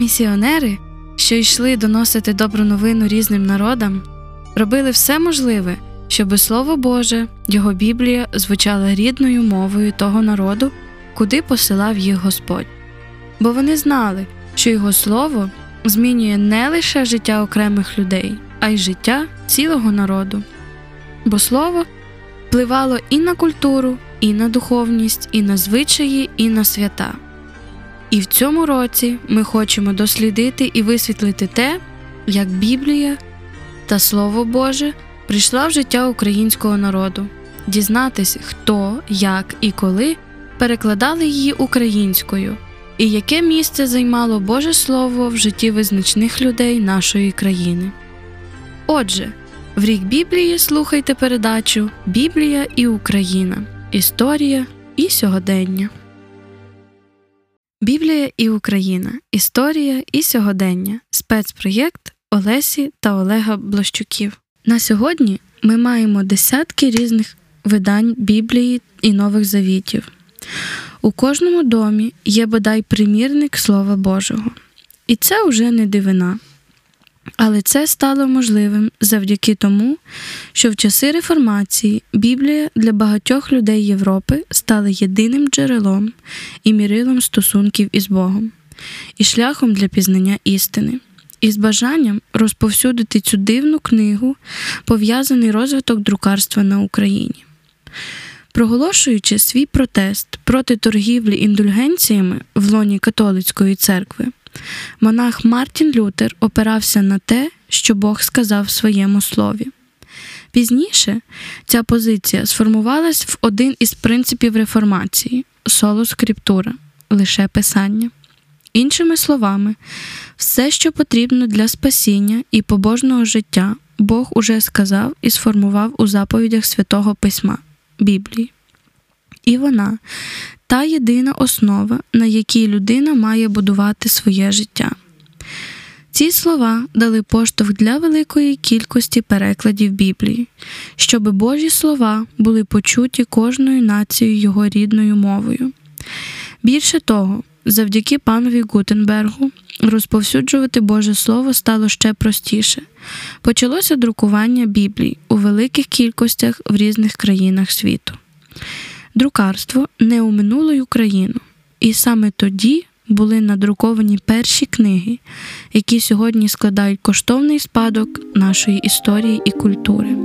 Місіонери, що йшли доносити добру новину різним народам, робили все можливе, щоби Слово Боже, його Біблія звучала рідною мовою того народу, куди посилав їх Господь. Бо вони знали, що його слово змінює не лише життя окремих людей, а й життя цілого народу. Бо слово впливало і на культуру, і на духовність, і на звичаї, і на свята. І в цьому році ми хочемо дослідити і висвітлити те, як Біблія та Слово Боже прийшла в життя українського народу, дізнатись, хто, як і коли перекладали її українською, і яке місце займало Боже Слово в житті визначних людей нашої країни. Отже, в рік Біблії слухайте передачу Біблія і Україна. Історія і сьогодення. Біблія і Україна. Історія і сьогодення. Спецпроєкт Олесі та Олега Блощуків. На сьогодні ми маємо десятки різних видань Біблії і Нових Завітів. У кожному домі є бодай примірник Слова Божого. І це вже не дивина. Але це стало можливим завдяки тому, що в часи реформації Біблія для багатьох людей Європи стала єдиним джерелом і мірилом стосунків із Богом, і шляхом для пізнання істини, і з бажанням розповсюдити цю дивну книгу, пов'язаний розвиток друкарства на Україні. Проголошуючи свій протест проти торгівлі індульгенціями в лоні католицької церкви. Монах Мартін Лютер опирався на те, що Бог сказав в своєму слові. Пізніше ця позиція сформувалась в один із принципів реформації соло скриптура, лише писання. Іншими словами, все, що потрібно для спасіння і побожного життя, Бог уже сказав і сформував у заповідях Святого Письма Біблії. І вона та єдина основа, на якій людина має будувати своє життя. Ці слова дали поштовх для великої кількості перекладів Біблії, щоб Божі слова були почуті кожною нацією його рідною мовою. Більше того, завдяки панові Гутенбергу розповсюджувати Боже Слово стало ще простіше. Почалося друкування Біблії у великих кількостях в різних країнах світу друкарство не оминуло й Україну, і саме тоді були надруковані перші книги, які сьогодні складають коштовний спадок нашої історії і культури.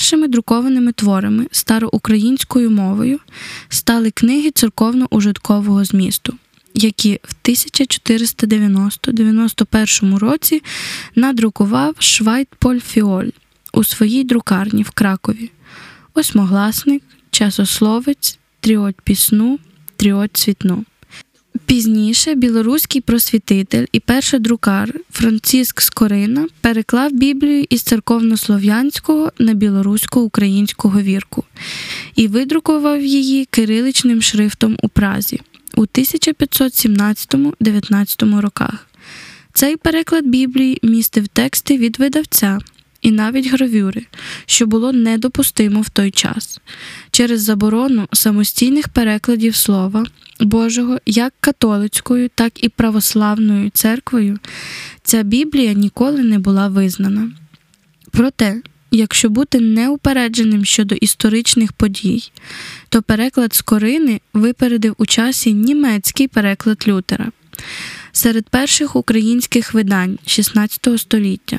Першими друкованими творами староукраїнською мовою стали книги церковно-ужиткового змісту, які в 1490-91 році надрукував Швайтполь Фіоль у своїй друкарні в Кракові, осьмогласник, часословець, тріот пісну, тріот цвітну. Пізніше білоруський просвітитель і перший друкар Франциск Скорина переклав Біблію із церковнослов'янського на білорусько-українську вірку і видрукував її кириличним шрифтом у Празі у 1517-19 роках. Цей переклад Біблії містив тексти від видавця і навіть гравюри, що було недопустимо в той час. Через заборону самостійних перекладів слова Божого як католицькою, так і православною церквою ця Біблія ніколи не була визнана. Проте, якщо бути неупередженим щодо історичних подій, то переклад з Корини випередив у часі німецький переклад Лютера серед перших українських видань XVI століття.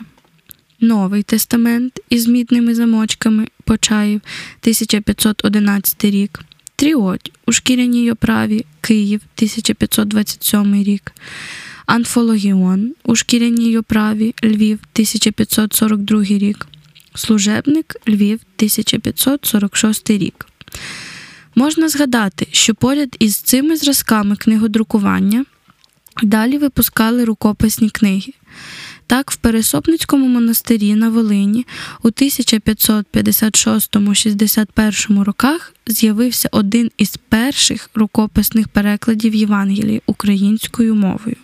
Новий тестамент із мідними замочками Почаїв 1511 рік, Тріоть у шкіряній оправі Київ 1527 рік, Анфологіон у шкіряній оправі Львів 1542 рік, Служебник Львів 1546 рік. Можна згадати, що поряд із цими зразками книгодрукування далі випускали рукописні книги. Так, в Пересопницькому монастирі на Волині у 1556-61 роках з'явився один із перших рукописних перекладів Євангелії українською мовою.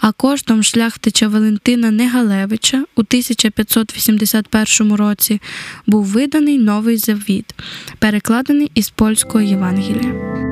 А коштом шляхтича Валентина Негалевича у 1581 році був виданий новий завіт, перекладений із польського Євангелія.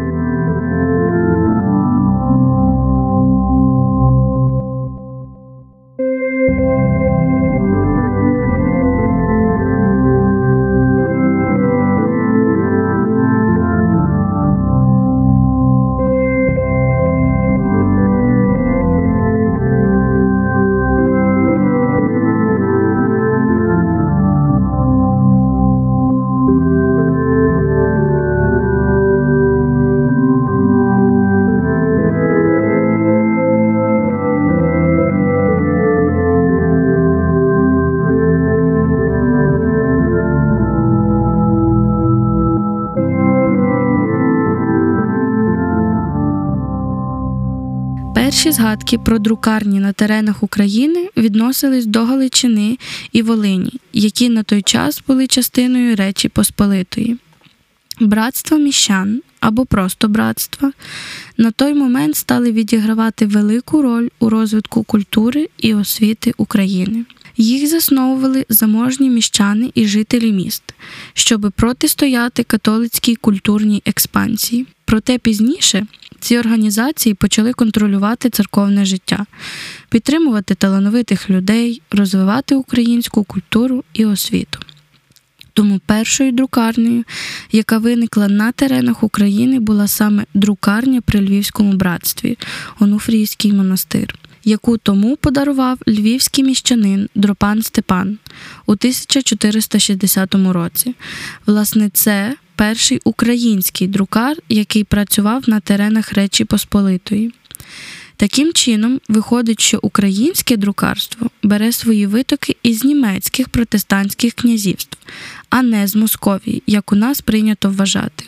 Перші згадки про друкарні на теренах України відносились до Галичини і Волині, які на той час були частиною Речі Посполитої. Братство міщан або просто братства на той момент стали відігравати велику роль у розвитку культури і освіти України. Їх засновували заможні міщани і жителі міст, щоб протистояти католицькій культурній експансії. Проте пізніше ці організації почали контролювати церковне життя, підтримувати талановитих людей, розвивати українську культуру і освіту. Тому першою друкарнею, яка виникла на теренах України, була саме друкарня при Львівському братстві, Онуфрійський монастир, яку тому подарував львівський міщанин Дропан Степан у 1460 році. Власне, це перший український друкар, який працював на теренах Речі Посполитої. Таким чином, виходить, що українське друкарство бере свої витоки із німецьких протестантських князівств, а не з Московії, як у нас прийнято вважати.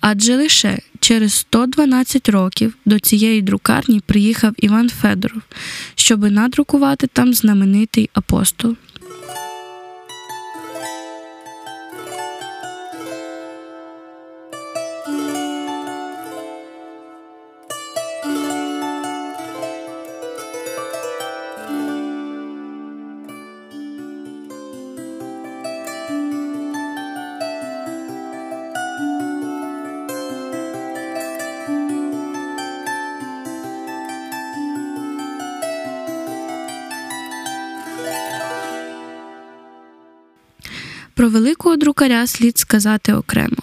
Адже лише через 112 років до цієї друкарні приїхав Іван Федоров, щоби надрукувати там знаменитий апостол. Про великого друкаря слід сказати окремо.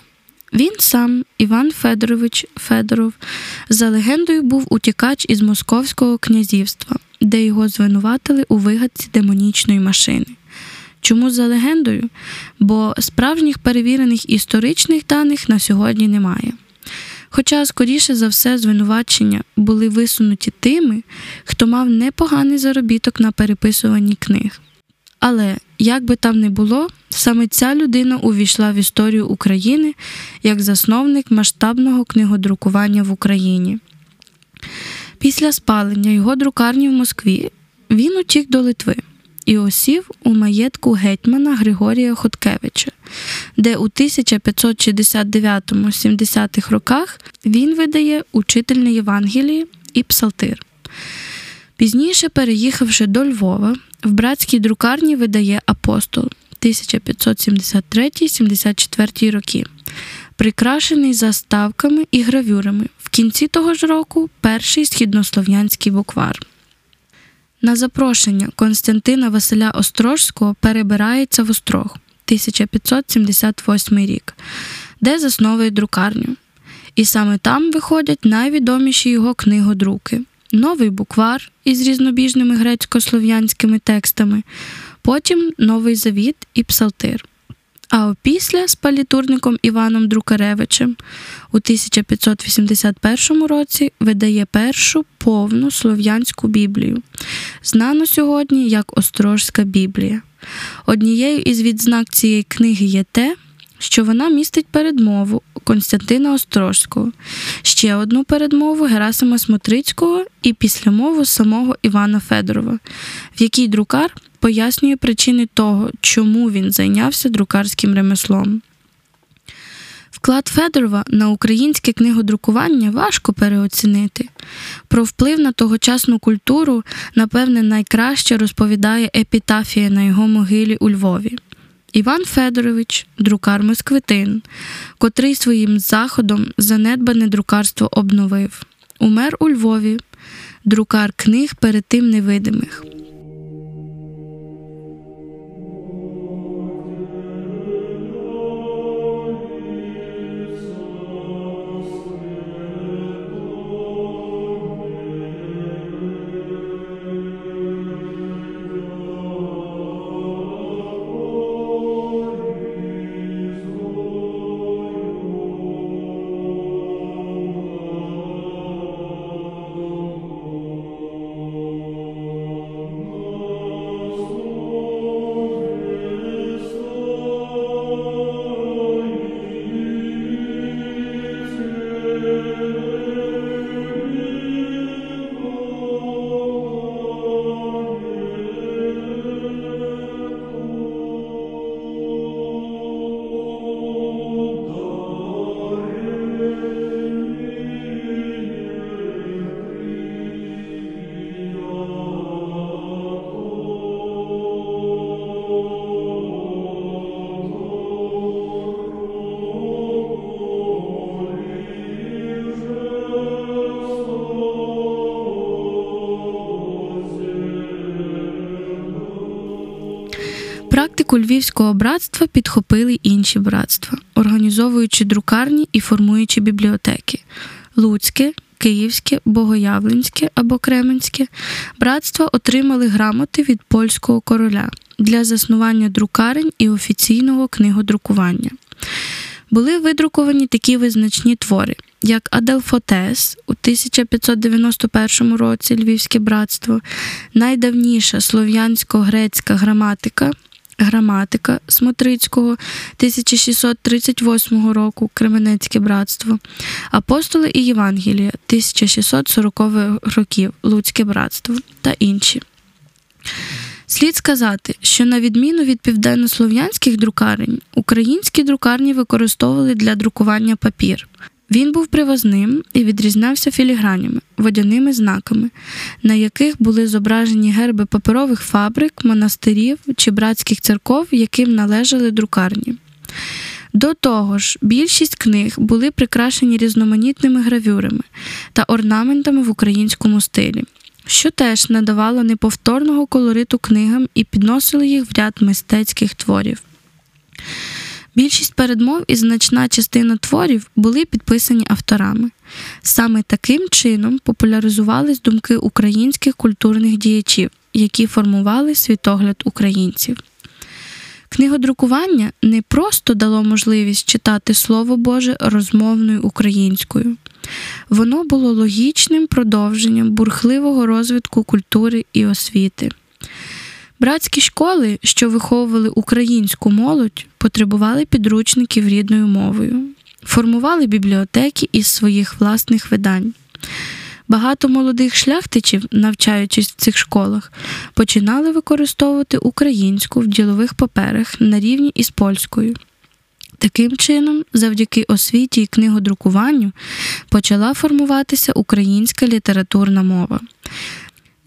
Він сам, Іван Федорович Федоров, за легендою був утікач із Московського князівства, де його звинуватили у вигадці демонічної машини. Чому за легендою? Бо справжніх перевірених історичних даних на сьогодні немає. Хоча, скоріше за все, звинувачення були висунуті тими, хто мав непоганий заробіток на переписуванні книг. Але як би там не було, саме ця людина увійшла в історію України як засновник масштабного книгодрукування в Україні. Після спалення його друкарні в Москві він утік до Литви і осів у маєтку гетьмана Григорія Хоткевича, де у 1569-70-х роках він видає учительне Євангеліє і Псалтир. Пізніше, переїхавши до Львова, в братській друкарні видає апостол 1573-74 роки, прикрашений заставками і гравюрами. В кінці того ж року перший східнослов'янський буквар. На запрошення Константина Василя Острожського перебирається в Острог 1578 рік, де засновує друкарню. І саме там виходять найвідоміші його книгодруки новий буквар із різнобіжними грецько-слов'янськими текстами, потім Новий Завіт і Псалтир. А опісля з палітурником Іваном Друкаревичем у 1581 році видає першу повну слов'янську Біблію, знану сьогодні як Острожська Біблія. Однією із відзнак цієї книги є те, що вона містить передмову Константина Острожського, ще одну передмову Герасима Смотрицького і післямову самого Івана Федорова, в якій друкар пояснює причини того, чому він зайнявся друкарським ремеслом. Вклад Федорова на українське книгодрукування важко переоцінити. Про вплив на тогочасну культуру, напевне, найкраще розповідає епітафія на його могилі у Львові. Іван Федорович, друкар Москвитин, котрий своїм заходом занедбане друкарство обновив. Умер у Львові, друкар книг перед тим невидимих. Практику львівського братства підхопили інші братства, організовуючи друкарні і формуючи бібліотеки Луцьке, Київське, Богоявленське або Кременське братства отримали грамоти від польського короля для заснування друкарень і офіційного книгодрукування. Були видруковані такі визначні твори, як Аделфотес у 1591 році Львівське братство, найдавніша слов'янсько-грецька граматика граматика Смотрицького 1638 року Кременецьке братство, Апостоли і Євангелія 1640 років Луцьке братство та інші. Слід сказати, що на відміну від південнослов'янських друкарень, українські друкарні використовували для друкування папір. Він був привозним і відрізнявся філігранями, водяними знаками, на яких були зображені герби паперових фабрик, монастирів чи братських церков, яким належали друкарні. До того ж, більшість книг були прикрашені різноманітними гравюрами та орнаментами в українському стилі, що теж надавало неповторного колориту книгам і підносило їх в ряд мистецьких творів. Більшість передмов і значна частина творів були підписані авторами. Саме таким чином популяризувались думки українських культурних діячів, які формували світогляд українців. Книгодрукування не просто дало можливість читати Слово Боже розмовною українською, воно було логічним продовженням бурхливого розвитку культури і освіти. Братські школи, що виховували українську молодь, потребували підручників рідною мовою, формували бібліотеки із своїх власних видань. Багато молодих шляхтичів, навчаючись в цих школах, починали використовувати українську в ділових паперах на рівні із польською. Таким чином, завдяки освіті і книгодрукуванню, почала формуватися українська літературна мова.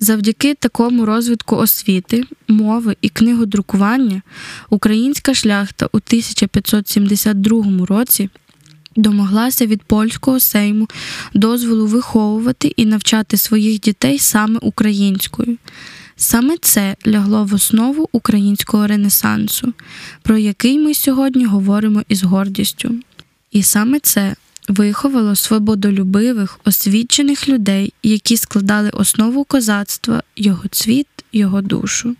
Завдяки такому розвитку освіти, мови і книгодрукування українська шляхта у 1572 році домоглася від польського сейму дозволу виховувати і навчати своїх дітей саме українською. Саме це лягло в основу українського ренесансу, про який ми сьогодні говоримо із гордістю. І саме це виховало свободолюбивих, освічених людей, які складали основу козацтва, його цвіт, його душу.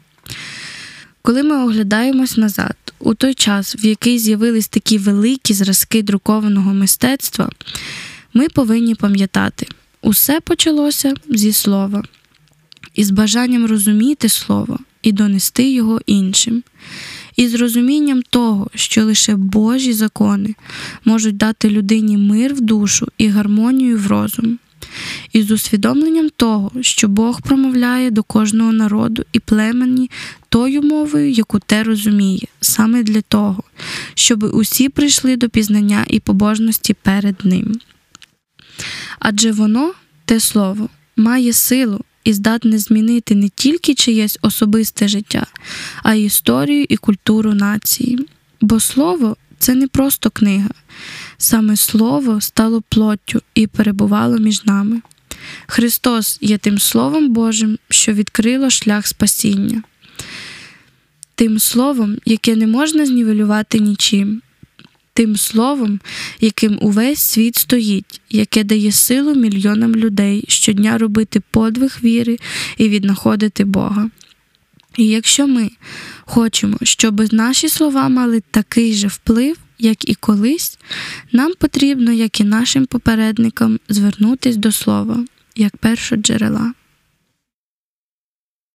Коли ми оглядаємось назад, у той час, в який з'явились такі великі зразки друкованого мистецтва, ми повинні пам'ятати, усе почалося зі слова, із бажанням розуміти слово і донести його іншим. І з розумінням того, що лише Божі закони можуть дати людині мир в душу і гармонію в розум, і з усвідомленням того, що Бог промовляє до кожного народу і племені тою мовою, яку те розуміє, саме для того, щоб усі прийшли до пізнання і побожності перед Ним. Адже воно, те слово, має силу і здатне змінити не тільки чиєсь особисте життя, а й історію і культуру нації. Бо слово це не просто книга, саме слово стало плоттю і перебувало між нами. Христос є тим Словом Божим, що відкрило шлях спасіння, тим словом, яке не можна знівелювати нічим, тим словом, яким увесь світ стоїть, яке дає силу мільйонам людей щодня робити подвиг віри і віднаходити Бога. І якщо ми хочемо, щоб наші слова мали такий же вплив, як і колись, нам потрібно, як і нашим попередникам, звернутись до слова, як першого джерела.